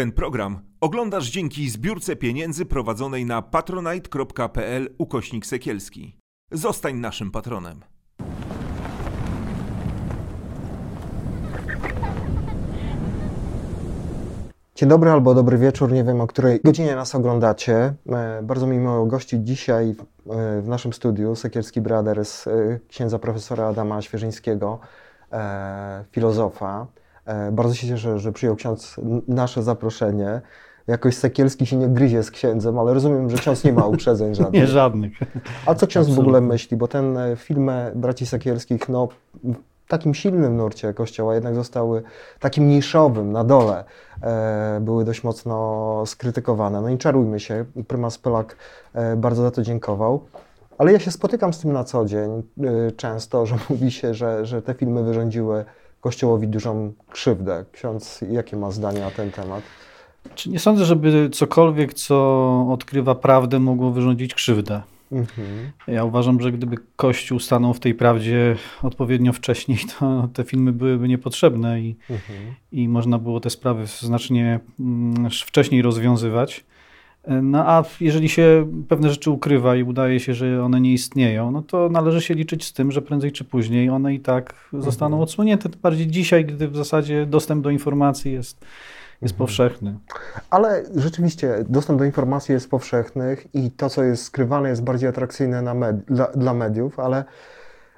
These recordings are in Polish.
Ten program oglądasz dzięki zbiórce pieniędzy prowadzonej na patronite.pl ukośnik sekielski. Zostań naszym patronem. Dzień dobry albo dobry wieczór, nie wiem o której godzinie nas oglądacie. E, Bardzo mi miło gościć dzisiaj w, e, naszym studiu Sekielski Brothers e, księdza profesora Adama Świeżyńskiego, filozofa. E, Bardzo się cieszę, że przyjął ksiądz nasze zaproszenie. Jakoś Sekielski się nie gryzie z księdzem, ale rozumiem, że ksiądz nie ma uprzedzeń żadnych. Nie, żadnych. A co ksiądz w Absolutnie. ogóle myśli? Bo ten e, filmy braci Sekielskich, no w takim silnym nurcie kościoła jednak zostały takim niszowym na dole, e, były dość mocno skrytykowane. No i czarujmy się, prymas Polak e, bardzo za to dziękował. Ale ja się spotykam z tym na co dzień e, często, że mówi się, że, że te filmy wyrządziły Kościołowi dużą krzywdę. Ksiądz, jakie ma zdanie na ten temat? Czy nie sądzę, żeby cokolwiek, co odkrywa prawdę, mogło wyrządzić krzywdę. Mhm. Ja uważam, że gdyby Kościół stanął w tej prawdzie odpowiednio wcześniej, to te filmy byłyby niepotrzebne i, Mhm. i można było te sprawy znacznie mm, wcześniej rozwiązywać. No a jeżeli się pewne rzeczy ukrywa i udaje się, że one nie istnieją, no to należy się liczyć z tym, że prędzej czy później one i tak zostaną Mhm. odsłonięte. Tym bardziej dzisiaj, gdy w zasadzie dostęp do informacji jest, jest Mhm. powszechny. Ale rzeczywiście dostęp do informacji jest powszechnych i to, co jest skrywane, jest bardziej atrakcyjne med- dla, dla mediów, ale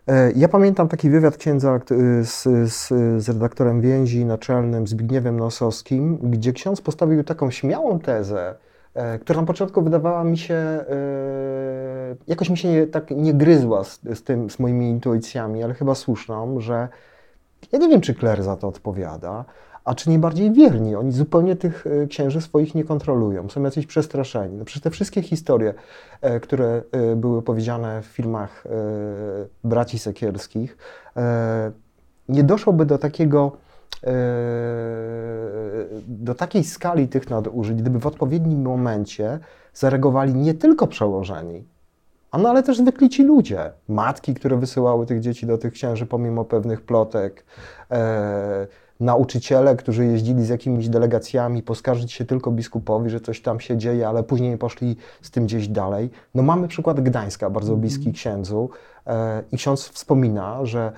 e, ja pamiętam taki wywiad księdza z, z, z redaktorem więzi naczelnym Zbigniewem Nosowskim, gdzie ksiądz postawił taką śmiałą tezę, która na początku wydawała mi się, e, jakoś mi się nie, tak nie gryzła z, z tym, z moimi intuicjami, ale chyba słuszną, że ja nie wiem, czy kler za to odpowiada, a czy nie bardziej wierni? Oni zupełnie tych e, księży swoich nie kontrolują, są jacyś przestraszeni. No przecież te wszystkie historie, e, które e, były opowiedziane w filmach e, braci Sekierskich, e, nie doszłoby do takiego, e, do takiej skali tych nadużyć, gdyby w odpowiednim momencie zareagowali nie tylko przełożeni, no ale też zwykli ci ludzie, matki, które wysyłały tych dzieci do tych księży pomimo pewnych plotek, e, nauczyciele, którzy jeździli z jakimiś delegacjami poskarżyć się tylko biskupowi, że coś tam się dzieje, ale później poszli z tym gdzieś dalej. No mamy przykład Gdańska, bardzo bliski księdzu e, i ksiądz wspomina, że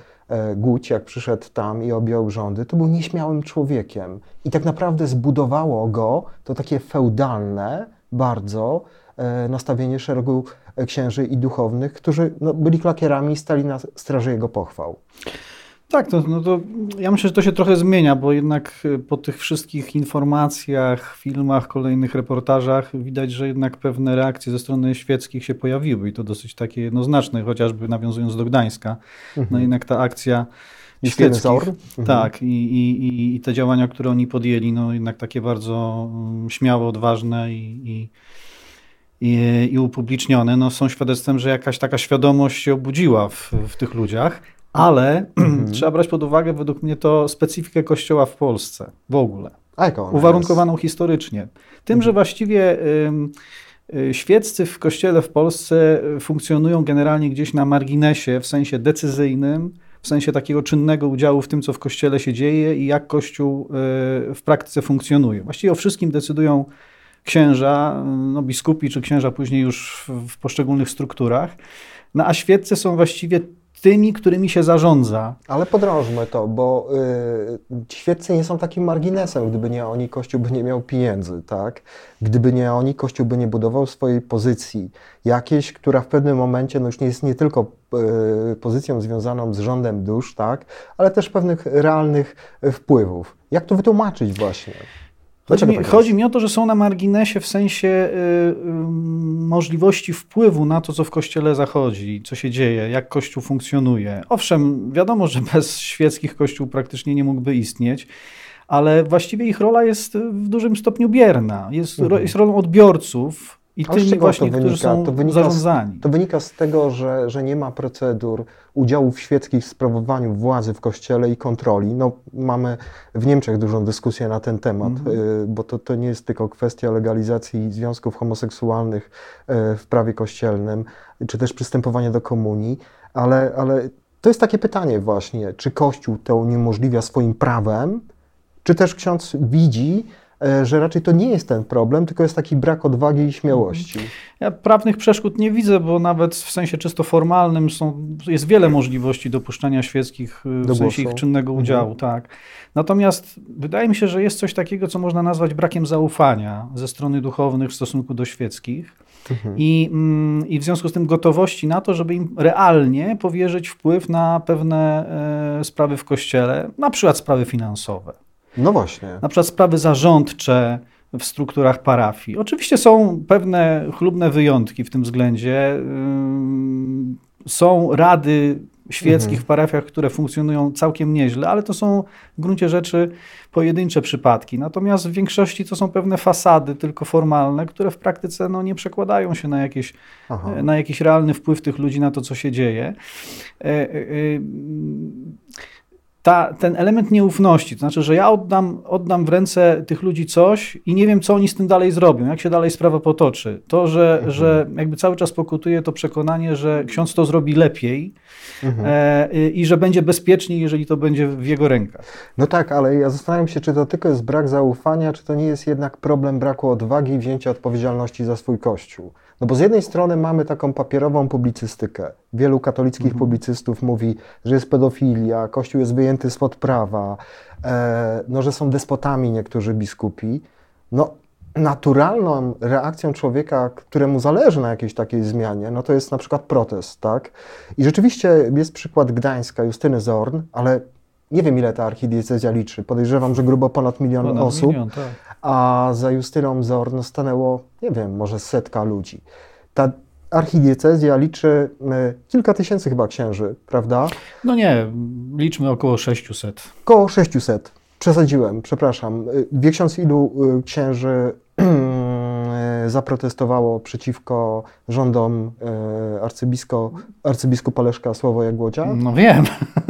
Guć, jak przyszedł tam i objął rządy, to był nieśmiałym człowiekiem i tak naprawdę zbudowało go to takie feudalne bardzo e, nastawienie szeregu e, księży i duchownych, którzy no, byli klakierami i stali na straży jego pochwał. Tak, to, no to ja myślę, że to się trochę zmienia, bo jednak y, po tych wszystkich informacjach, filmach, kolejnych reportażach widać, że jednak pewne reakcje ze strony świeckich się pojawiły i to dosyć takie jednoznaczne, chociażby nawiązując do Gdańska. No jednak ta akcja świeckich? Mhm. tak, i, i, i- i te działania, które oni podjęli, no jednak takie bardzo mm, śmiałe, odważne i, i, i, i upublicznione, no są świadectwem, że jakaś taka świadomość się obudziła w, w tych ludziach, ale trzeba brać pod uwagę według mnie to specyfikę Kościoła w Polsce w ogóle, uwarunkowaną historycznie. Tym, że właściwie ym, y, świeccy w Kościele w Polsce y, funkcjonują generalnie gdzieś na marginesie, w sensie decyzyjnym, w sensie takiego czynnego udziału w tym, co w Kościele się dzieje i jak Kościół y, w praktyce funkcjonuje. Właściwie o wszystkim decydują księża, y, no, biskupi czy księża później już w, w poszczególnych strukturach, no, a świeccy są właściwie tymi, którymi się zarządza. Ale podrążmy to, bo y, ci świeccy nie są takim marginesem. Gdyby nie oni, Kościół by nie miał pieniędzy, tak? Gdyby nie oni, Kościół by nie budował swojej pozycji jakiejś, która w pewnym momencie no już nie jest nie tylko y, pozycją związaną z rządem dusz, tak? Ale też pewnych realnych wpływów. Jak to wytłumaczyć właśnie? Chodzi mi, tak chodzi mi o to, że są na marginesie w sensie y, y, możliwości wpływu na to, co w Kościele zachodzi, co się dzieje, jak Kościół funkcjonuje. Owszem, wiadomo, że bez świeckich Kościół praktycznie nie mógłby istnieć, ale właściwie ich rola jest w dużym stopniu bierna. Jest, ro, jest rolą odbiorców i z tymi czego właśnie, to wynika? są To wynika z-. To wynika z tego, że, że nie ma procedur świeckich w sprawowaniu władzy w kościele i kontroli. No, mamy w Niemczech dużą dyskusję na ten temat, y, bo to, to nie jest tylko kwestia legalizacji związków homoseksualnych y, w prawie kościelnym, czy też przystępowania do komunii, ale, ale to jest takie pytanie właśnie, czy Kościół to uniemożliwia swoim prawem, czy też ksiądz widzi, że raczej to nie jest ten problem, tylko jest taki brak odwagi i śmiałości. Ja prawnych przeszkód nie widzę, bo nawet w sensie czysto formalnym są, jest wiele możliwości dopuszczania świeckich y, w Do sensie ich czynnego udziału, tak. Natomiast wydaje mi się, że jest coś takiego, co można nazwać brakiem zaufania ze strony duchownych w stosunku do świeckich. Mhm. I, mm, I w związku z tym gotowości na to, żeby im realnie powierzyć wpływ na pewne e, sprawy w kościele, na przykład sprawy finansowe No właśnie. na przykład sprawy zarządcze w strukturach parafii. Oczywiście są pewne chlubne wyjątki w tym względzie. Są rady świeckich Mhm. w parafiach, które funkcjonują całkiem nieźle, ale to są w gruncie rzeczy pojedyncze przypadki. Natomiast w większości to są pewne fasady, tylko formalne, które w praktyce no, nie przekładają się na jakieś Aha. na jakiś realny wpływ tych ludzi na to, co się dzieje. E, e, e, Ta, ten element nieufności, to znaczy, że ja oddam, oddam w ręce tych ludzi coś i nie wiem, co oni z tym dalej zrobią, jak się dalej sprawa potoczy. To, że, że jakby cały czas pokutuje to przekonanie, że ksiądz to zrobi lepiej Mhm. e, i że będzie bezpieczniej, jeżeli to będzie w jego rękach. No tak, ale ja zastanawiam się, czy to tylko jest brak zaufania, czy to nie jest jednak problem braku odwagi i wzięcia odpowiedzialności za swój kościół. No bo z jednej strony mamy taką papierową publicystykę. Wielu katolickich publicystów mówi, że jest pedofilia, kościół jest wyjęty spod prawa, e, no że są despotami niektórzy biskupi. No naturalną reakcją człowieka, któremu zależy na jakiejś takiej zmianie, no to jest na przykład protest, tak? I rzeczywiście jest przykład Gdańska, Justyny Zorn, ale nie wiem ile ta archidiecezja liczy. Podejrzewam, że grubo ponad milion Ponad osób, milion, tak. A za Justyną Zorn stanęło, nie wiem, może setka ludzi. Ta archidiecezja liczy e, kilka tysięcy chyba księży, prawda? No nie, liczmy około 600. Koło 600. Przesadziłem, przepraszam. Y, Wie ksiądz ilu y, księży zaprotestowało przeciwko rządom y, arcybiskup, arcybiskupa Leszka Sławoja Głodzia? No wiem,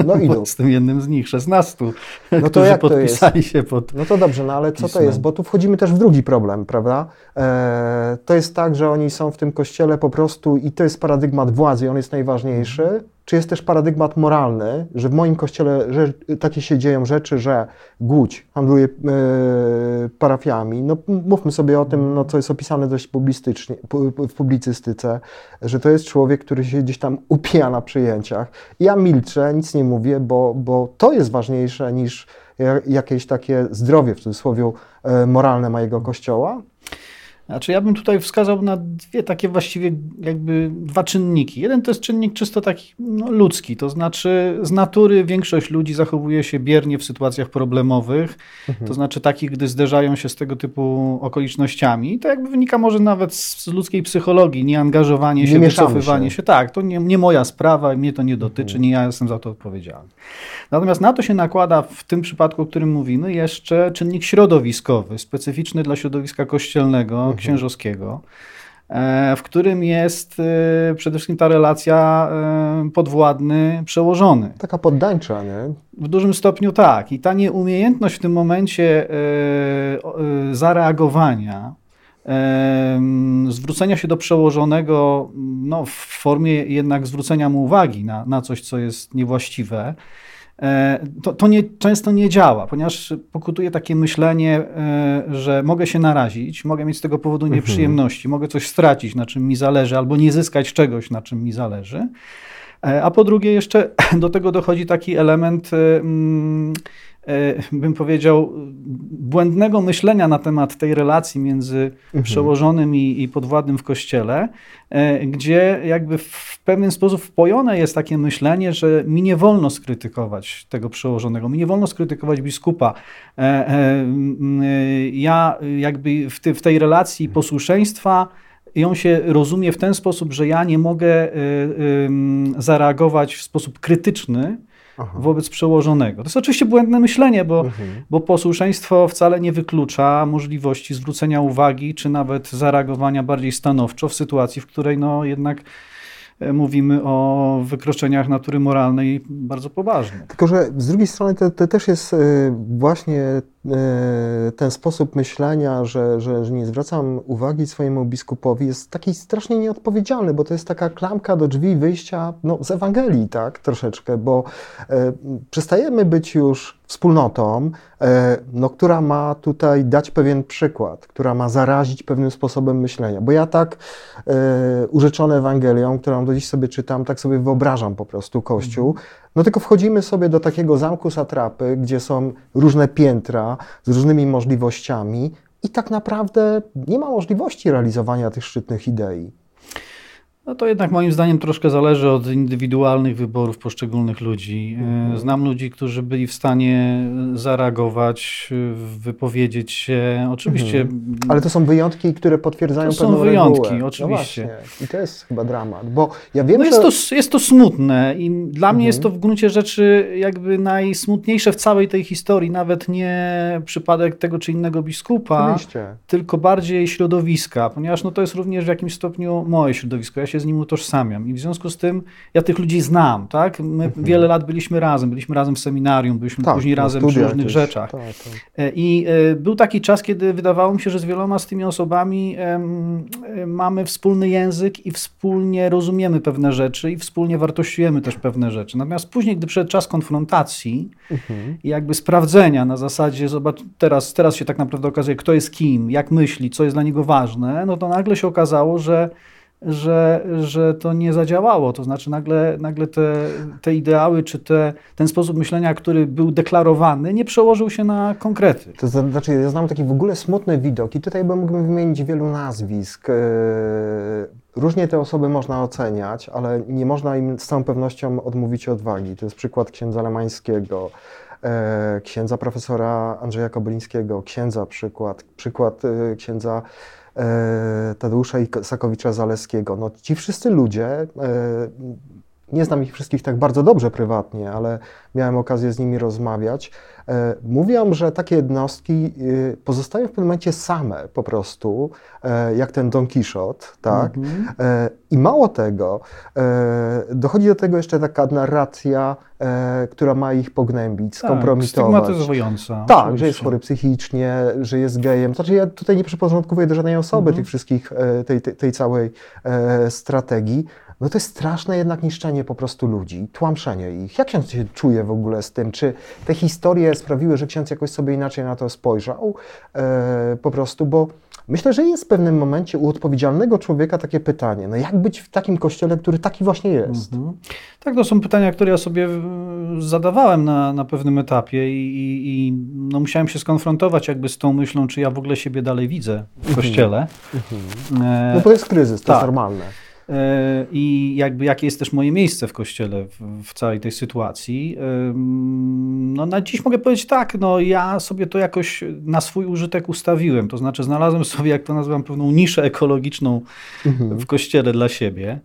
No ilu? jestem jednym z nich, 16, No to którzy jak to jest? podpisali się pod... No to dobrze, no ale co to Pismem. jest? Bo tu wchodzimy też w drugi problem, prawda? E, to jest tak, że oni są w tym kościele po prostu i to jest paradygmat władzy, on jest najważniejszy. Czy jest też paradygmat moralny, że w moim kościele że, takie się dzieją rzeczy, że Głódź handluje e, parafiami. No mówmy sobie o tym, no, co jest opisane dość publicystycznie, pu- w publicystyce, że to jest człowiek, który się gdzieś tam upija na przyjęciach. Ja milczę, nic nie mówię, bo, bo to jest ważniejsze niż ja- jakieś takie zdrowie, w cudzysłowie, e, moralne mojego kościoła. Znaczy ja bym tutaj wskazał na dwie takie właściwie jakby dwa czynniki. Jeden to jest czynnik czysto taki no, ludzki, to znaczy z natury większość ludzi zachowuje się biernie w sytuacjach problemowych, Mhm. to znaczy takich, gdy zderzają się z tego typu okolicznościami. To jakby wynika może nawet z ludzkiej psychologii, nieangażowanie Nie się, wycofywanie się. się. Tak, to nie, nie moja sprawa, mnie to nie dotyczy, nie ja jestem za to odpowiedzialny. Natomiast na to się nakłada w tym przypadku, o którym mówimy, jeszcze czynnik środowiskowy, specyficzny dla środowiska kościelnego, księżowskiego, e, w którym jest e, przede wszystkim ta relacja e, podwładny, przełożony. Taka poddańcza, nie? W dużym stopniu tak. I ta nieumiejętność w tym momencie zareagowania, zwrócenia się do przełożonego no, w formie jednak zwrócenia mu uwagi na, na coś, co jest niewłaściwe, to, to nie, często nie działa, ponieważ pokutuje takie myślenie, e, że mogę się narazić, mogę mieć z tego powodu nieprzyjemności, mogę coś stracić, na czym mi zależy, albo nie zyskać czegoś, na czym mi zależy. E, A po drugie, jeszcze do tego dochodzi taki element, e, mm, e, bym powiedział, błędnego myślenia na temat tej relacji między przełożonym i, i podwładnym w kościele, e, gdzie jakby w pewien sposób wpojone jest takie myślenie, że mi nie wolno skrytykować tego przełożonego, mi nie wolno skrytykować biskupa. E, e, e, Ja jakby w, ty, w tej relacji posłuszeństwa ją się rozumie w ten sposób, że ja nie mogę ym, zareagować w sposób krytyczny Aha. wobec przełożonego. To jest oczywiście błędne myślenie, bo, Mhm. bo posłuszeństwo wcale nie wyklucza możliwości zwrócenia uwagi, czy nawet zareagowania bardziej stanowczo w sytuacji, w której no jednak e, mówimy o wykroczeniach natury moralnej bardzo poważnych. Tylko, że z drugiej strony to, to też jest y, właśnie e, ten sposób myślenia, że, że, że nie zwracam uwagi swojemu biskupowi, jest taki strasznie nieodpowiedzialny, bo to jest taka klamka do drzwi wyjścia no, z Ewangelii, tak, troszeczkę, bo e, przestajemy być już wspólnotą, e, no, która ma tutaj dać pewien przykład, która ma zarazić pewnym sposobem myślenia. Bo ja tak e, urzeczony Ewangelią, którą do dziś sobie czytam, tak sobie wyobrażam po prostu Kościół. No tylko wchodzimy sobie do takiego zamku satrapy, gdzie są różne piętra z różnymi możliwościami i tak naprawdę nie ma możliwości realizowania tych szczytnych idei. No to jednak moim zdaniem troszkę zależy od indywidualnych wyborów poszczególnych ludzi. Mhm. Znam ludzi, którzy byli w stanie zareagować, wypowiedzieć się. Oczywiście. Mhm. Ale to są wyjątki, które potwierdzają To są pewną wyjątki, regułę. oczywiście. No. I to jest chyba dramat, bo ja wiem, No jest, że... to, jest to smutne i dla mnie jest to Mhm. w gruncie rzeczy jakby najsmutniejsze w całej tej historii. Nawet nie przypadek tego czy innego biskupa, Oczywiście. tylko bardziej środowiska, ponieważ no to jest również w jakimś stopniu moje środowisko. Ja się z nim utożsamiam i w związku z tym ja tych ludzi znam, tak? My wiele lat byliśmy razem, byliśmy razem w seminarium, byliśmy Mhm. Tak, później razem przy różnych też. rzeczach. Tak, tak. E, I e, był taki czas, kiedy wydawało mi się, że z wieloma z tymi osobami e, mamy wspólny język i wspólnie rozumiemy pewne rzeczy i wspólnie wartościujemy też pewne rzeczy. Natomiast później, gdy przyszedł czas konfrontacji Mhm. i jakby sprawdzenia na zasadzie, zobacz, teraz, teraz się tak naprawdę okazuje, kto jest kim, jak myśli, co jest dla niego ważne, no to nagle się okazało, że że, że to nie zadziałało. To znaczy nagle, nagle te, te ideały, czy te, ten sposób myślenia, który był deklarowany, nie przełożył się na konkrety. To znaczy, ja znam taki w ogóle smutny widok i tutaj bym mógłbym wymienić wielu nazwisk. E, Różnie te osoby można oceniać, ale nie można im z całą pewnością odmówić odwagi. To jest przykład księdza Lemańskiego, e, księdza profesora Andrzeja Kobylińskiego, księdza przykład, przykład e, księdza Tadeusza Sakowicza-Zaleskiego. No, ci wszyscy ludzie, e, nie znam ich wszystkich tak bardzo dobrze prywatnie, ale miałem okazję z nimi rozmawiać. E, Mówią, że takie jednostki y, pozostają w pewnym momencie same po prostu, e, jak ten Don Quixote, tak? Mhm. E, I mało tego, e, dochodzi do tego jeszcze taka narracja, e, która ma ich pognębić, skompromitować. Tak, stygmatyzująca. Tak, że oczywiście. jest chory psychicznie, że jest gejem. Znaczy ja tutaj nie przyporządkuję do żadnej osoby Mhm. tych wszystkich, e, tej, tej, tej całej e, strategii. No to jest straszne jednak niszczenie po prostu ludzi, tłamszenie ich. Jak ksiądz się czuje w ogóle z tym? Czy te historie sprawiły, że ksiądz jakoś sobie inaczej na to spojrzał? E, po prostu, bo myślę, że jest w pewnym momencie u odpowiedzialnego człowieka takie pytanie, no jak być w takim kościele, który taki właśnie jest? Mhm. Tak, to są pytania, które ja sobie e, zadawałem na, na pewnym etapie i, i, i no musiałem się skonfrontować jakby z tą myślą, czy ja w ogóle siebie dalej widzę w kościele. E, No to jest kryzys, to tak. jest normalne. E, I jakby jakie jest też moje miejsce w kościele w, w całej tej sytuacji. No na dziś mogę powiedzieć tak, no ja sobie to jakoś na swój użytek ustawiłem, to znaczy znalazłem sobie, jak to nazywam, pewną niszę ekologiczną Mhm. w kościele dla siebie,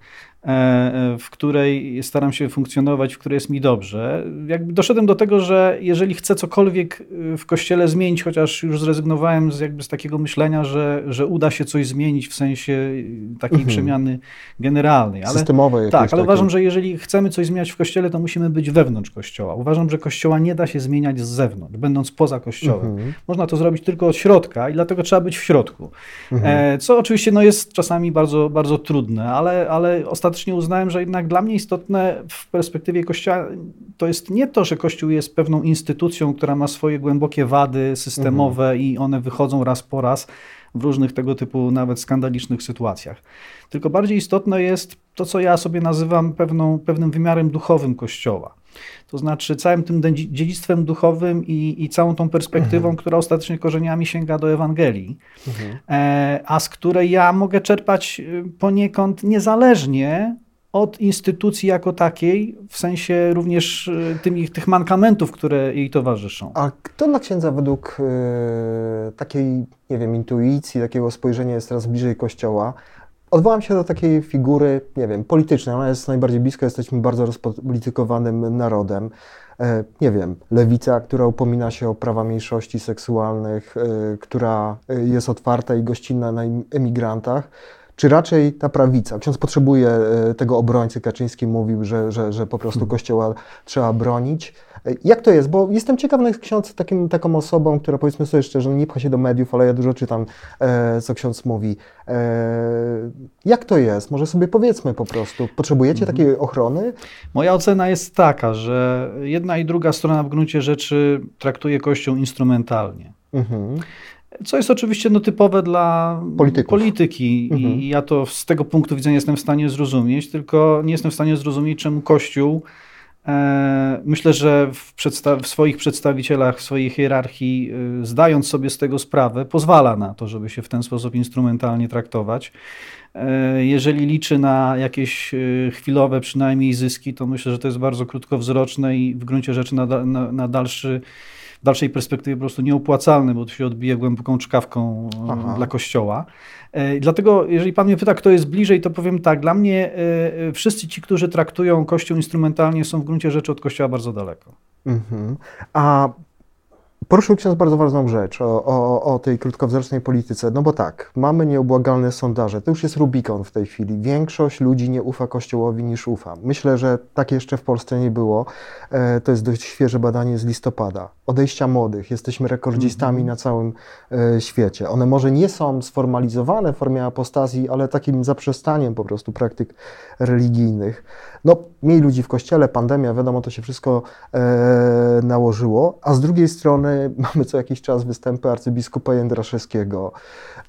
w której staram się funkcjonować, w której jest mi dobrze. Jakby doszedłem do tego, że jeżeli chcę cokolwiek y, w kościele zmienić, chociaż już zrezygnowałem z, jakby z takiego myślenia, że, że uda się coś zmienić w sensie takiej Mhm. przemiany generalnej. Ale, Systemowe jakieś tak, ale takie. uważam, że jeżeli chcemy coś zmieniać w kościele, to musimy być wewnątrz kościoła. Uważam, że kościoła nie da się zmieniać z zewnątrz, będąc poza kościołem. Mhm. Można to zrobić tylko od środka i dlatego trzeba być w środku. Mhm. E, co oczywiście no, jest czasami bardzo, bardzo trudne, ale, ale ostatecznie uznałem, że jednak dla mnie istotne w perspektywie Kościoła to jest nie to, że Kościół jest pewną instytucją, która ma swoje głębokie wady systemowe i one wychodzą raz po raz w różnych tego typu nawet skandalicznych sytuacjach. Tylko bardziej istotne jest to, co ja sobie nazywam pewną, pewnym wymiarem duchowym Kościoła. To znaczy całym tym dzie- dziedzictwem duchowym i, i całą tą perspektywą, która ostatecznie korzeniami sięga do Ewangelii, Mhm. e, a z której ja mogę czerpać y, poniekąd niezależnie od instytucji jako takiej, w sensie również y, tymi, tych mankamentów, które jej towarzyszą. A kto dla księdza według e, takiej, nie wiem, intuicji, takiego spojrzenia jest teraz bliżej Kościoła? Odwołam się do takiej figury, nie wiem, politycznej. Ona jest najbardziej bliska, jesteśmy bardzo rozpolitykowanym narodem. E, nie wiem, lewica, która upomina się o prawa mniejszości seksualnych, e, która e, jest otwarta i gościnna na emigrantach. czy raczej ta prawica? Ksiądz potrzebuje tego obrońcy, Kaczyński mówił, że, że, że po prostu Kościoła trzeba bronić. E, Jak to jest? Bo jestem ciekaw, no jest ksiądz takim, taką osobą, która powiedzmy sobie szczerze, nie pcha się do mediów, ale ja dużo czytam, e, co ksiądz mówi. E, jak to jest? Może sobie powiedzmy po prostu. Potrzebujecie takiej ochrony? Moja ocena jest taka, że jedna i druga strona w gruncie rzeczy traktuje Kościół instrumentalnie. Mhm. Co jest oczywiście no, typowe dla Polityków. polityki Mhm. i ja to z tego punktu widzenia jestem w stanie zrozumieć, tylko nie jestem w stanie zrozumieć, czemu Kościół myślę, że w, przedsta- w swoich przedstawicielach, w swojej hierarchii, e, zdając sobie z tego sprawę, pozwala na to, żeby się w ten sposób instrumentalnie traktować. E, Jeżeli liczy na jakieś e, chwilowe przynajmniej zyski, to myślę, że to jest bardzo krótkowzroczne i w gruncie rzeczy na, da- na, na dalszy w dalszej perspektywie po prostu nieopłacalny, bo to się odbije głęboką czkawką e, Aha. dla Kościoła. E, Dlatego, jeżeli Pan mnie pyta, kto jest bliżej, to powiem tak. Dla mnie e, wszyscy ci, którzy traktują Kościół instrumentalnie, są w gruncie rzeczy od Kościoła bardzo daleko. Mhm. A poruszył ksiądz bardzo ważną rzecz o, o, o tej krótkowzrocznej polityce. No bo tak, mamy nieubłagalne sondaże. To już jest Rubikon w tej chwili. Większość ludzi nie ufa Kościołowi niż ufa. Myślę, że tak jeszcze w Polsce nie było. E, to jest dość świeże badanie z listopada. Odejścia młodych. Jesteśmy rekordzistami na całym e, świecie. One może nie są sformalizowane w formie apostazji, ale takim zaprzestaniem po prostu praktyk religijnych. No, mniej ludzi w kościele, pandemia, wiadomo, to się wszystko e, nałożyło, a z drugiej strony mamy co jakiś czas występy arcybiskupa Jędraszewskiego,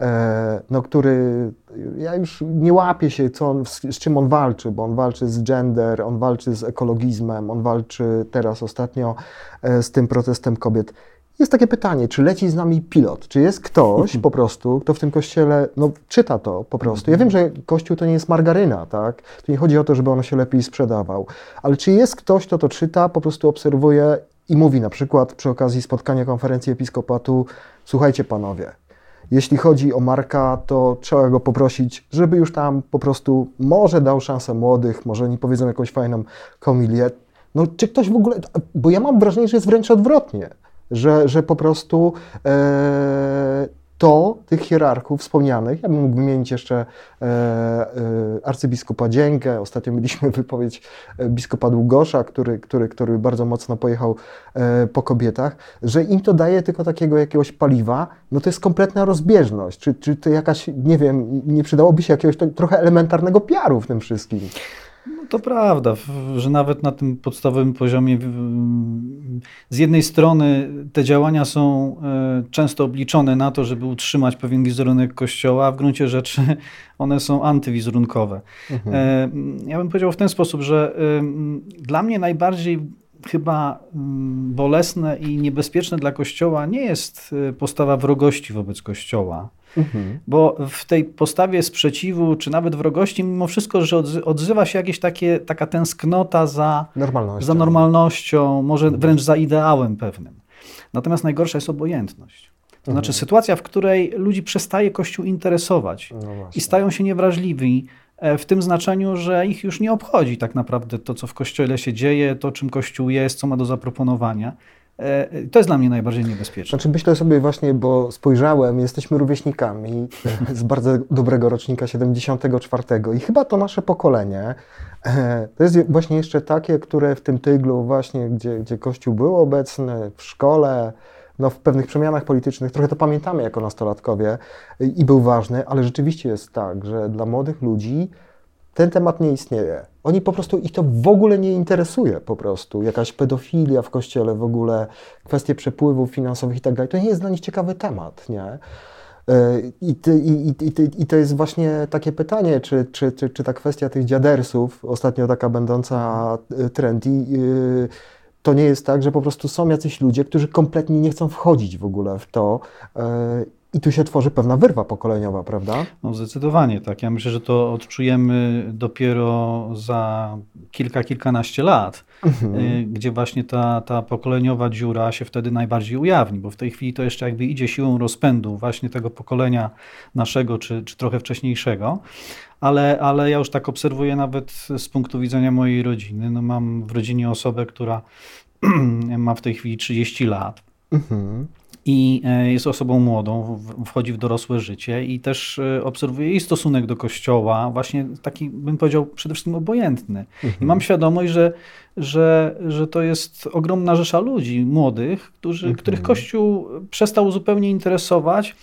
e, no, który, ja już nie łapię się, co on, z, czym on walczy, bo on walczy z gender, on walczy z ekologizmem, on walczy teraz ostatnio e, z tym protestem kobiet. Jest takie pytanie, czy leci z nami pilot? Czy jest ktoś po prostu, kto w tym kościele no, czyta to po prostu? Ja wiem, że kościół to nie jest margaryna, tak? Nie chodzi o to, żeby on się lepiej sprzedawał, ale czy jest ktoś, kto to czyta, po prostu obserwuje i mówi na przykład przy okazji spotkania konferencji episkopatu, słuchajcie panowie, jeśli chodzi o Marka, to trzeba go poprosić, żeby już tam po prostu może dał szansę młodych, może oni powiedzą jakąś fajną komilię. No czy ktoś w ogóle, bo ja mam wrażenie, że jest wręcz odwrotnie, że, że po prostu e, to tych hierarchów wspomnianych, ja bym mógł wymienić jeszcze e, e, arcybiskupa Dzięgę, ostatnio mieliśmy wypowiedź e, biskupa Długosza, który, który, który bardzo mocno pojechał e, po kobietach, że im to daje tylko takiego jakiegoś paliwa, no to jest kompletna rozbieżność. Czy, czy to jakaś, nie wiem, nie przydałoby się jakiegoś tak, trochę elementarnego piaru w tym wszystkim? No to prawda, że nawet na tym podstawowym poziomie z jednej strony te działania są e, często obliczone na to, żeby utrzymać pewien wizerunek Kościoła, a w gruncie rzeczy one są antywizerunkowe. Mhm. E, Ja bym powiedział w ten sposób, że ym, dla mnie najbardziej chyba bolesne i niebezpieczne dla Kościoła nie jest postawa wrogości wobec Kościoła, Mhm. bo w tej postawie sprzeciwu, czy nawet wrogości, mimo wszystko, że odzy- odzywa się jakieś takie, taka tęsknota za, Normalność. za normalnością, może wręcz za ideałem pewnym. Natomiast najgorsza jest obojętność. To znaczy sytuacja, w której ludzi przestaje Kościół interesować No i stają się niewrażliwi e, w tym znaczeniu, że ich już nie obchodzi tak naprawdę to, co w Kościele się dzieje, to, czym Kościół jest, co ma do zaproponowania. E, To jest dla mnie najbardziej niebezpieczne. Znaczy myślę sobie właśnie, bo spojrzałem, jesteśmy rówieśnikami z bardzo dobrego rocznika 74 i chyba to nasze pokolenie e, to jest właśnie jeszcze takie, które w tym tyglu właśnie, gdzie, gdzie Kościół był obecny, w szkole, no w pewnych przemianach politycznych, trochę to pamiętamy jako nastolatkowie i był ważny, ale rzeczywiście jest tak, że dla młodych ludzi ten temat nie istnieje. Oni po prostu, ich to w ogóle nie interesuje po prostu. Jakaś pedofilia w kościele w ogóle, kwestie przepływów finansowych i tak dalej. To nie jest dla nich ciekawy temat, nie? E, I, i, i, i, to jest właśnie takie pytanie, czy, czy, czy, czy ta kwestia tych dziadersów, ostatnio taka będąca e, trendy, e, to nie jest tak, że po prostu są jacyś ludzie, którzy kompletnie nie chcą wchodzić w ogóle w to i tu się tworzy pewna wyrwa pokoleniowa, prawda? No zdecydowanie tak. Ja myślę, że to odczujemy dopiero za kilka, kilkanaście lat, y, gdzie właśnie ta, ta pokoleniowa dziura się wtedy najbardziej ujawni, bo w tej chwili to jeszcze jakby idzie siłą rozpędu właśnie tego pokolenia naszego, czy, czy trochę wcześniejszego. Ale, ale ja już tak obserwuję nawet z punktu widzenia mojej rodziny. No mam w rodzinie osobę, która ma w tej chwili 30 lat. Mhm. I e, jest osobą młodą, wchodzi w dorosłe życie i też e, obserwuję jej stosunek do kościoła, właśnie taki, bym powiedział, przede wszystkim obojętny. Mhm. I mam świadomość, że, że, że to jest ogromna rzesza ludzi młodych, którzy, mhm. których kościół przestał zupełnie interesować.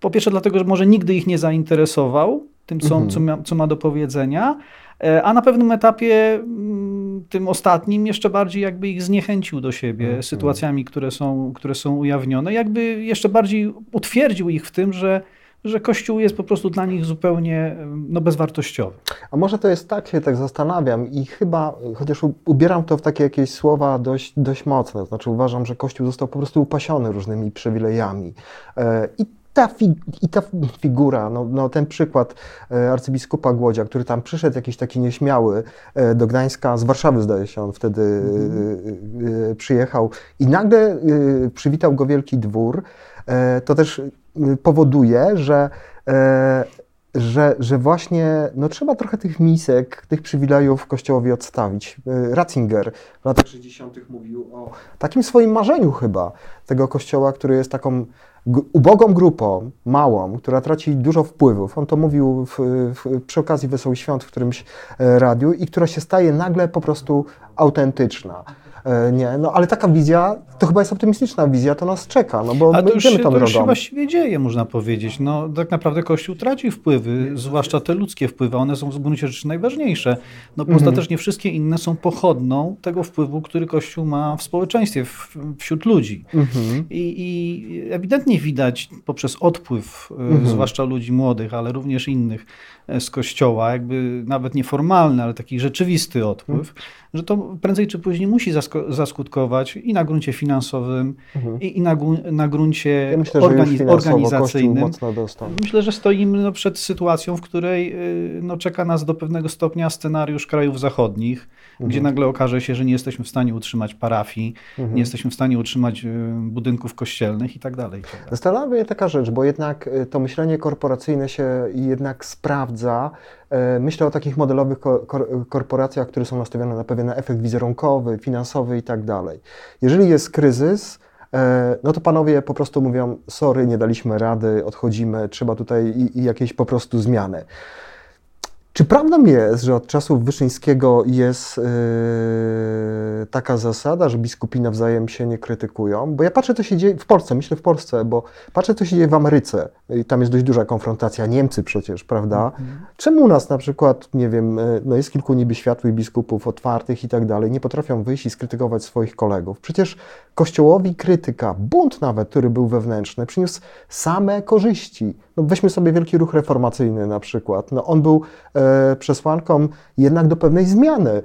Po pierwsze, dlatego, że może nigdy ich nie zainteresował tym, co, mhm. co, ma, co ma do powiedzenia, E, a na pewnym etapie, mm, tym ostatnim, jeszcze bardziej jakby ich zniechęcił do siebie mm, sytuacjami, które są, które są ujawnione, jakby jeszcze bardziej utwierdził ich w tym, że że Kościół jest po prostu dla nich zupełnie no, bezwartościowy. A może to jest tak, się tak zastanawiam i chyba, chociaż ubieram to w takie jakieś słowa dość, dość mocne, znaczy uważam, że Kościół został po prostu upasiony różnymi przywilejami. E, I ta, i ta figura, no, no, ten przykład e, arcybiskupa Głodzia, który tam przyszedł jakiś taki nieśmiały e, do Gdańska, z Warszawy zdaje się, on wtedy mm. przyjechał i nagle przywitał go Wielki Dwór, to też powoduje, że że, że właśnie no, trzeba trochę tych misek, tych przywilejów Kościołowi odstawić. Ratzinger w latach 60. mówił o takim swoim marzeniu chyba tego Kościoła, który jest taką ubogą grupą, małą, która traci dużo wpływów. On to mówił w, w, przy okazji Wesołych Świąt w którymś e, radiu i która się staje nagle po prostu autentyczna. E, nie, no ale taka wizja, to chyba jest optymistyczna wizja, to nas czeka, no bo A my idziemy tą to już się właściwie dzieje, można powiedzieć. No tak naprawdę Kościół traci wpływy, zwłaszcza te ludzkie wpływy, one są w gruncie rzeczy najważniejsze. No bo mhm. ostatecznie wszystkie inne są pochodną tego wpływu, który Kościół ma w społeczeństwie, w, wśród ludzi. Mhm. I, I, ewidentnie widać poprzez odpływ, e, mhm. zwłaszcza ludzi młodych, ale również innych e, z Kościoła, jakby nawet nieformalny, ale taki rzeczywisty odpływ, mhm. że to prędzej czy później musi zaskoczyć zaskutkować i na gruncie finansowym, mhm. i, i na, na gruncie ja myślę, organi organizacyjnym. Myślę, że stoimy no, przed sytuacją, w której y, no, czeka nas do pewnego stopnia scenariusz krajów zachodnich, mhm. gdzie nagle okaże się, że nie jesteśmy w stanie utrzymać parafii, mhm. nie jesteśmy w stanie utrzymać y, budynków kościelnych i tak dalej. Tak Zastanawia mnie taka rzecz, bo jednak y, to myślenie korporacyjne się jednak sprawdza myślę o takich modelowych korporacjach, które są nastawione na pewien efekt wizerunkowy, finansowy i tak dalej. Jeżeli jest kryzys, e, no to panowie po prostu mówią: Sorry, nie daliśmy rady, odchodzimy, trzeba tutaj jakieś po prostu zmiany. Czy prawdą jest, że od czasów Wyszyńskiego jest yy, taka zasada, że biskupi nawzajem się nie krytykują? Bo ja patrzę, co się dzieje w Polsce, myślę w Polsce, bo patrzę, co się dzieje w Ameryce. I tam jest dość duża konfrontacja. Niemcy przecież, prawda? Mhm. Czemu u nas na przykład, nie wiem, yy, no jest kilku niby światłych biskupów, otwartych i tak dalej, nie potrafią wyjść i skrytykować swoich kolegów? Przecież Kościołowi krytyka, bunt nawet, który był wewnętrzny, przyniósł same korzyści. No weźmy sobie Wielki Ruch Reformacyjny na przykład. No on był e, przesłanką jednak do pewnej zmiany e,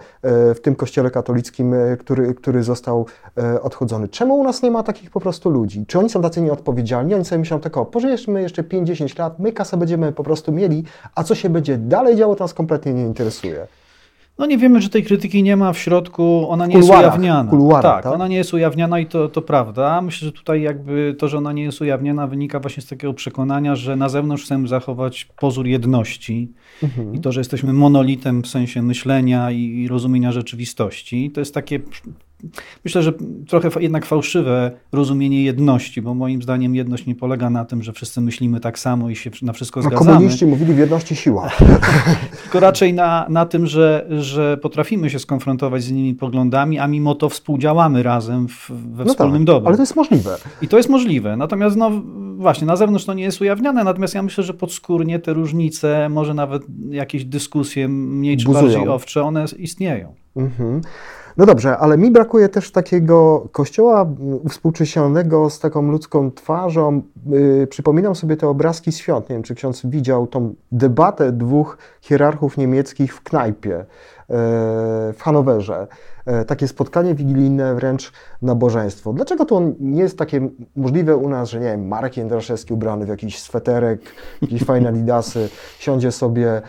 w tym kościele katolickim, e, który, który został e, odchodzony. Czemu u nas nie ma takich po prostu ludzi? Czy oni są tacy nieodpowiedzialni? Oni sobie myślą tak, o, pożyjemy jeszcze 5-10 lat, my kasę będziemy po prostu mieli, a co się będzie dalej działo, to nas kompletnie nie interesuje. No nie wiemy, że tej krytyki nie ma w środku, ona nie jest ujawniana. tak, tak, ona nie jest ujawniana i to, to prawda. Myślę, że tutaj jakby to, że ona nie jest ujawniana wynika właśnie z takiego przekonania, że na zewnątrz chcemy zachować pozór jedności mhm. i to, że jesteśmy monolitem w sensie myślenia i, i rozumienia rzeczywistości. To jest takie myślę, że trochę jednak fałszywe rozumienie jedności, bo moim zdaniem jedność nie polega na tym, że wszyscy myślimy tak samo i się na wszystko no, zgadzamy. Komuniści mówili w jedności siła. Tylko raczej na, na tym, że, że potrafimy się skonfrontować z innymi poglądami, a mimo to współdziałamy razem w, we no wspólnym tak, dobru. Ale to jest możliwe. I to jest możliwe. Natomiast no właśnie, na zewnątrz to nie jest ujawniane, natomiast ja myślę, że podskórnie te różnice, może nawet jakieś dyskusje mniej czy Buzują. bardziej owcze, one istnieją. Mhm. No dobrze, ale mi brakuje też takiego kościoła współcześnionego z taką ludzką twarzą. Yy, przypominam sobie te obrazki świąt. Nie wiem, czy ksiądz widział tą debatę dwóch hierarchów niemieckich w knajpie yy, w Hanowerze. Yy, takie spotkanie wigilijne, wręcz nabożeństwo. Dlaczego to nie jest takie możliwe u nas, że nie wiem, Marek Jędraszewski ubrany w jakiś sweterek, jakieś fajne lidasy, siądzie sobie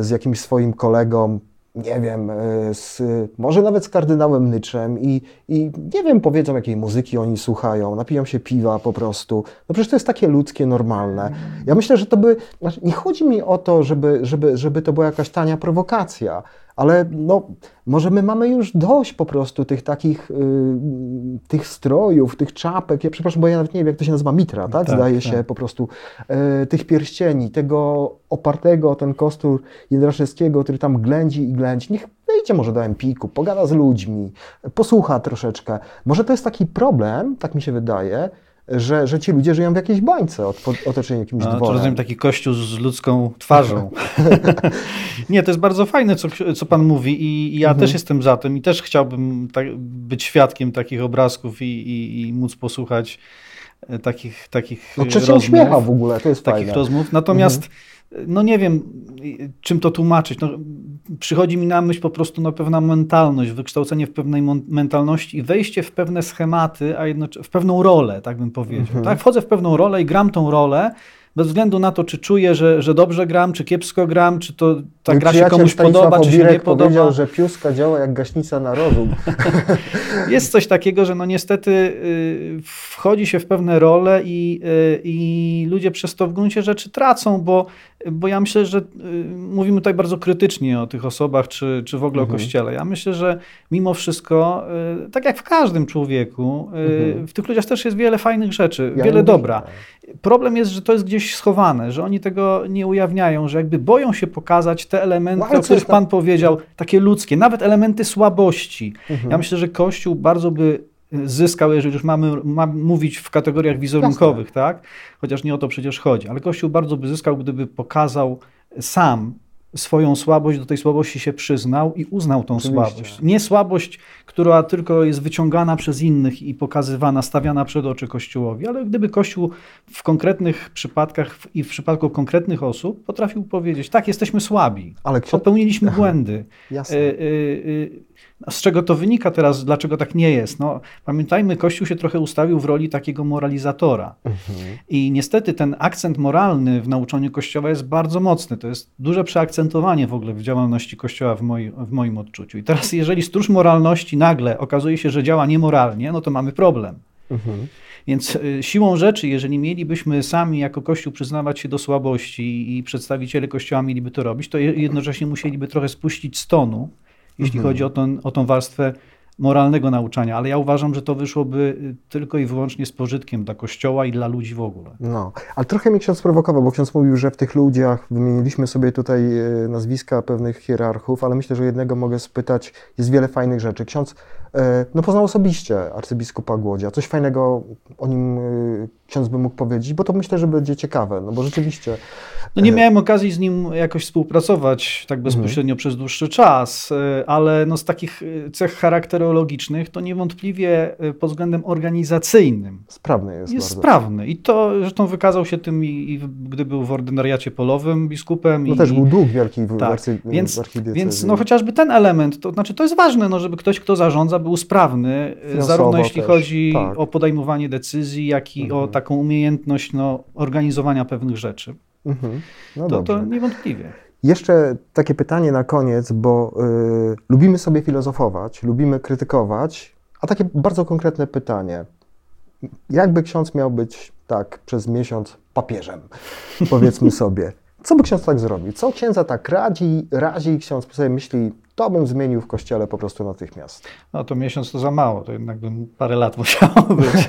z jakimś swoim kolegą, nie wiem, e, z, może nawet z kardynałem Nyczem i, i nie wiem, powiedzą jakiej muzyki oni słuchają, napiją się piwa po prostu. No przecież to jest takie ludzkie, normalne. Ja myślę, że to by, znaczy nie chodzi mi o to, żeby, żeby, żeby to była jakaś tania prowokacja, ale no, może my mamy już dość po prostu tych takich, y, tych strojów, tych czapek, ja przepraszam, bo ja nawet nie wiem, jak to się nazywa, mitra, tak? Tak, Zdaje tak. się po prostu, y, tych pierścieni, tego opartego ten kostur Jędraszewskiego, który tam ględzi i ględzi. Niech wyjdzie może do Empiku, pogada z ludźmi, posłucha troszeczkę. Może to jest taki problem, tak mi się wydaje, że, że ci ludzie żyją w jakiejś bańce otoczeni jakimś No, to dworem. rozumiem taki kościół z ludzką twarzą. nie, to jest bardzo fajne, co, co pan mówi i, i ja Mhm. też jestem za tym i też chciałbym tak, być świadkiem takich obrazków i, i, i móc posłuchać e, takich, takich No rozmów. uśmiecha w ogóle, to jest takich fajne. rozmów. Natomiast no nie wiem, czym to tłumaczyć. No, przychodzi mi na myśl po prostu no, pewna mentalność, wykształcenie w pewnej mentalności i wejście w pewne schematy, a jednocześnie w pewną rolę, tak bym powiedział. Tak? Wchodzę w pewną rolę i gram tą rolę, bez względu na to, czy czuję, że, że dobrze gram, czy kiepsko gram, czy to ta Mój gra się komuś Stanisław podoba, czy się nie podoba. powiedział, że piuska działa jak gaśnica na rozum. Jest coś takiego, że no niestety y, wchodzi się w pewne role i, y, i ludzie przez to w gruncie rzeczy tracą, bo, bo ja myślę, że y, mówimy tutaj bardzo krytycznie o tych osobach, czy, czy w ogóle Mhm. o Kościele. Ja myślę, że mimo wszystko, tak jak w każdym człowieku, Mhm. w tych ludziach też jest wiele fajnych rzeczy, Ja wiele dobra. Problem jest, że to jest gdzieś schowane, że oni tego nie ujawniają, że jakby boją się pokazać te elementy, No, o których Pan powiedział, takie ludzkie, nawet elementy słabości. Mhm. Ja myślę, że Kościół bardzo by zyskał, jeżeli już mamy, mamy mówić w kategoriach wizerunkowych, tak? Chociaż nie o to przecież chodzi, ale Kościół bardzo by zyskał, gdyby pokazał sam swoją słabość, do tej słabości się przyznał i uznał tą Oczywiście. słabość. Nie słabość, która tylko jest wyciągana przez innych i pokazywana, stawiana przed oczy Kościołowi, ale gdyby Kościół w konkretnych przypadkach i w przypadku konkretnych osób potrafił powiedzieć, tak, jesteśmy słabi, Ale ksiądz... popełniliśmy błędy. Jasne. Y, y, y, Z czego to wynika teraz, dlaczego tak nie jest? No, pamiętajmy, Kościół się trochę ustawił w roli takiego moralizatora. Mhm. I niestety ten akcent moralny w nauczaniu Kościoła jest bardzo mocny. To jest duże przeakcentowanie w ogóle w działalności Kościoła w, moi, w moim odczuciu. I teraz, jeżeli stróż moralności nagle okazuje się, że działa niemoralnie, no to mamy problem. Mhm. Więc y, siłą rzeczy, jeżeli mielibyśmy sami jako Kościół przyznawać się do słabości i przedstawiciele Kościoła mieliby to robić, to je- jednocześnie musieliby trochę spuścić z tonu, jeśli Mhm. chodzi o, ten, o tą warstwę moralnego nauczania. Ale ja uważam, że to wyszłoby y, tylko i wyłącznie z pożytkiem dla Kościoła i dla ludzi w ogóle. No, ale trochę mnie ksiądz prowokował, bo ksiądz mówił, że w tych ludziach wymieniliśmy sobie tutaj e, nazwiska pewnych hierarchów, ale myślę, że jednego mogę spytać, jest wiele fajnych rzeczy. Ksiądz no, poznał osobiście arcybiskupa Głodzia. Coś fajnego o nim e, ksiądz by mógł powiedzieć, bo to myślę, że będzie ciekawe, no bo rzeczywiście No nie miałem okazji z nim jakoś współpracować tak bezpośrednio przez dłuższy czas, ale no z takich cech charakterologicznych to niewątpliwie pod względem organizacyjnym sprawny jest, jest bardzo. sprawny. I to zresztą wykazał się tym, i, i gdy był w ordynariacie polowym biskupem. No i, też był dług wielki w, tak. arcy, Więc, więc no chociażby ten element, to znaczy to jest ważne, no, żeby ktoś, kto zarządza, był sprawny, y, Finansowo zarówno jeśli też, chodzi tak. o podejmowanie decyzji, jak i o Mhm. taką umiejętność no, organizowania pewnych rzeczy. Mhm. No To, dobrze. to niewątpliwie. Jeszcze takie pytanie na koniec, bo y, lubimy sobie filozofować, lubimy krytykować, a takie bardzo konkretne pytanie. Jakby ksiądz miał być tak przez miesiąc papieżem, powiedzmy sobie, co by ksiądz tak zrobił? Co księdza tak radzi, razi i ksiądz sobie myśli, to bym zmienił w kościele po prostu natychmiast. No to miesiąc to za mało, to jednak bym parę lat musiało być.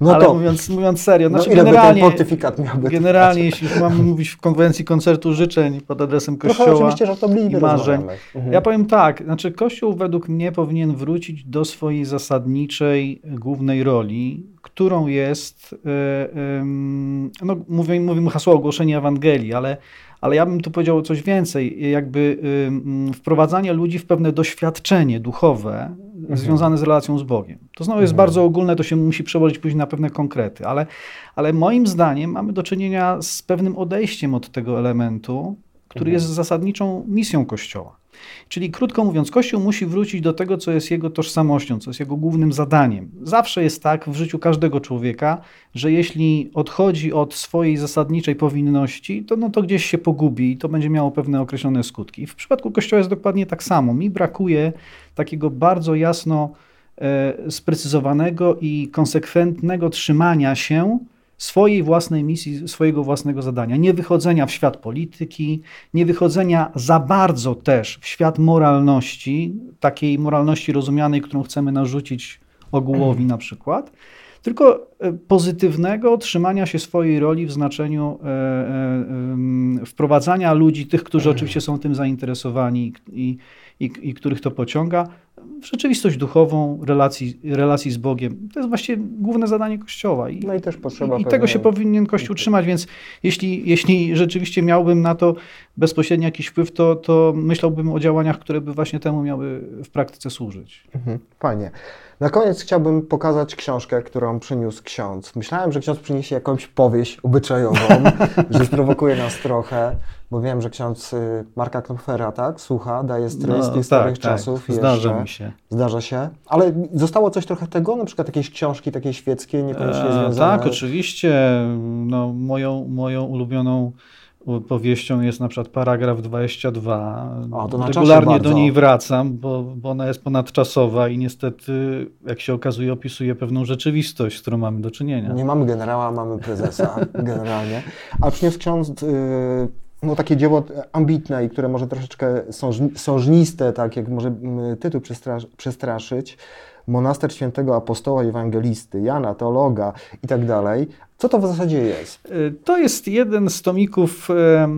No Ale to, mówiąc, mówiąc serio, no znaczy ile by ten generalnie, pontyfikat miałby generalnie jeśli już mamy mówić w konwencji koncertu życzeń pod adresem Trochę Kościoła, oczywiście żartobliwie i marzeń. Mhm. Ja powiem tak, znaczy Kościół według mnie powinien wrócić do swojej zasadniczej, głównej roli, którą jest, e, em, no mówię, mówimy hasło ogłoszenie Ewangelii, ale, ale ja bym tu powiedział coś więcej, jakby wprowadzanie ludzi w pewne doświadczenie duchowe związane z relacją z Bogiem. To znowu jest Mhm. bardzo ogólne, to się musi przełożyć później na pewne konkrety, ale, ale moim zdaniem mamy do czynienia z pewnym odejściem od tego elementu, który Mhm. jest zasadniczą misją Kościoła. Czyli krótko mówiąc, Kościół musi wrócić do tego, co jest jego tożsamością, co jest jego głównym zadaniem. Zawsze jest tak w życiu każdego człowieka, że jeśli odchodzi od swojej zasadniczej powinności, to, no, to gdzieś się pogubi i to będzie miało pewne określone skutki. W przypadku Kościoła jest dokładnie tak samo. Mi brakuje takiego bardzo jasno e, sprecyzowanego i konsekwentnego trzymania się swojej własnej misji, swojego własnego zadania, nie wychodzenia w świat polityki, nie wychodzenia za bardzo też w świat moralności, takiej moralności rozumianej, którą chcemy narzucić ogółowi na przykład, tylko e, pozytywnego trzymania się swojej roli w znaczeniu e, e, wprowadzania ludzi, tych, którzy oczywiście są tym zainteresowani i, i, i których to pociąga, w rzeczywistość duchową relacji, relacji z Bogiem. To jest właściwie główne zadanie Kościoła. I, No i też potrzeba i, i tego się powinien Kościół trzymać, więc jeśli, jeśli rzeczywiście miałbym na to bezpośredni jakiś wpływ, to, to myślałbym o działaniach, które by właśnie temu miały w praktyce służyć. Mhm, Fajnie. Na koniec chciałbym pokazać książkę, którą przyniósł ksiądz. Myślałem, że ksiądz przyniesie jakąś powieść obyczajową, że sprowokuje nas trochę, bo wiem, że ksiądz y, Marka Knopfera, tak, słucha, daje stres No, z starych tak, tak, czasów. zdarza jeszcze. mi się. Zdarza się. Ale zostało coś trochę tego, na przykład jakieś książki takie świeckie, niekoniecznie E, związane... tak, oczywiście. No, moją, moją ulubioną powieścią jest na przykład paragraf 22. O, to Regularnie do niej wracam, bo, bo ona jest ponadczasowa i niestety, jak się okazuje, opisuje pewną rzeczywistość, z którą mamy do czynienia. Nie mamy generała, mamy prezesa generalnie. A przyniósł ksiądz y, no, takie dzieło ambitne i które może troszeczkę są, żni- są żniste, tak jak może mm, tytuł przestrasz, przestraszyć. Monaster świętego apostoła ewangelisty, Jana, teologa i tak dalej. Co to w zasadzie jest? Y, To jest jeden z tomików e,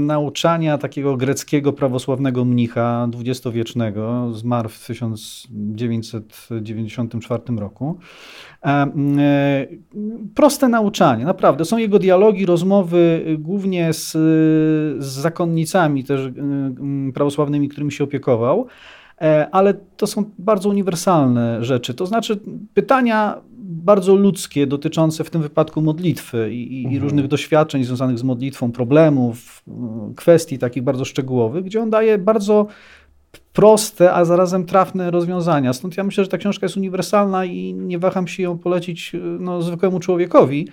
nauczania takiego greckiego prawosławnego mnicha dwudziestowiecznego, zmarł w 1994 roku. Em, e, Proste nauczanie, naprawdę. Są jego dialogi, rozmowy y, głównie z, z zakonnicami też y, prawosławnymi, którymi się opiekował. E, ale to są bardzo uniwersalne rzeczy. To znaczy pytania bardzo ludzkie, dotyczące w tym wypadku modlitwy i, i- Mhm. różnych doświadczeń związanych z modlitwą, problemów, kwestii takich bardzo szczegółowych, gdzie on daje bardzo proste, a zarazem trafne rozwiązania. Stąd ja myślę, że ta książka jest uniwersalna i nie waham się ją polecić no, zwykłemu człowiekowi,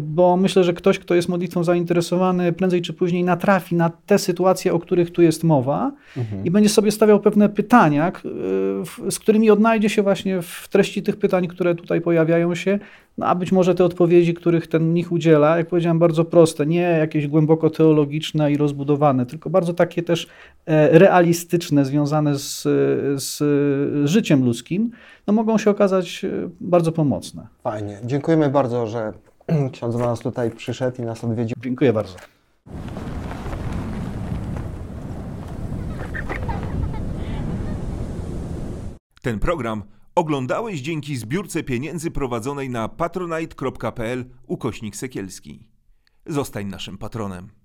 bo myślę, że ktoś, kto jest modlitwą zainteresowany, prędzej czy później natrafi na te sytuacje, o których tu jest mowa i będzie sobie stawiał pewne pytania, z którymi odnajdzie się właśnie w treści tych pytań, które tutaj pojawiają się, no a być może te odpowiedzi, których ten mnich udziela, jak powiedziałem, bardzo proste, nie jakieś głęboko teologiczne i rozbudowane, tylko bardzo takie też e, realistyczne, związane z, z życiem ludzkim, no mogą się okazać e, bardzo pomocne. Fajnie. Dziękujemy bardzo, że ksiądz do nas tutaj przyszedł i nas odwiedził. Dziękuję bardzo. Ten program oglądałeś dzięki zbiórce pieniędzy prowadzonej na patronite.pl ukośnik sekielski. Zostań naszym patronem.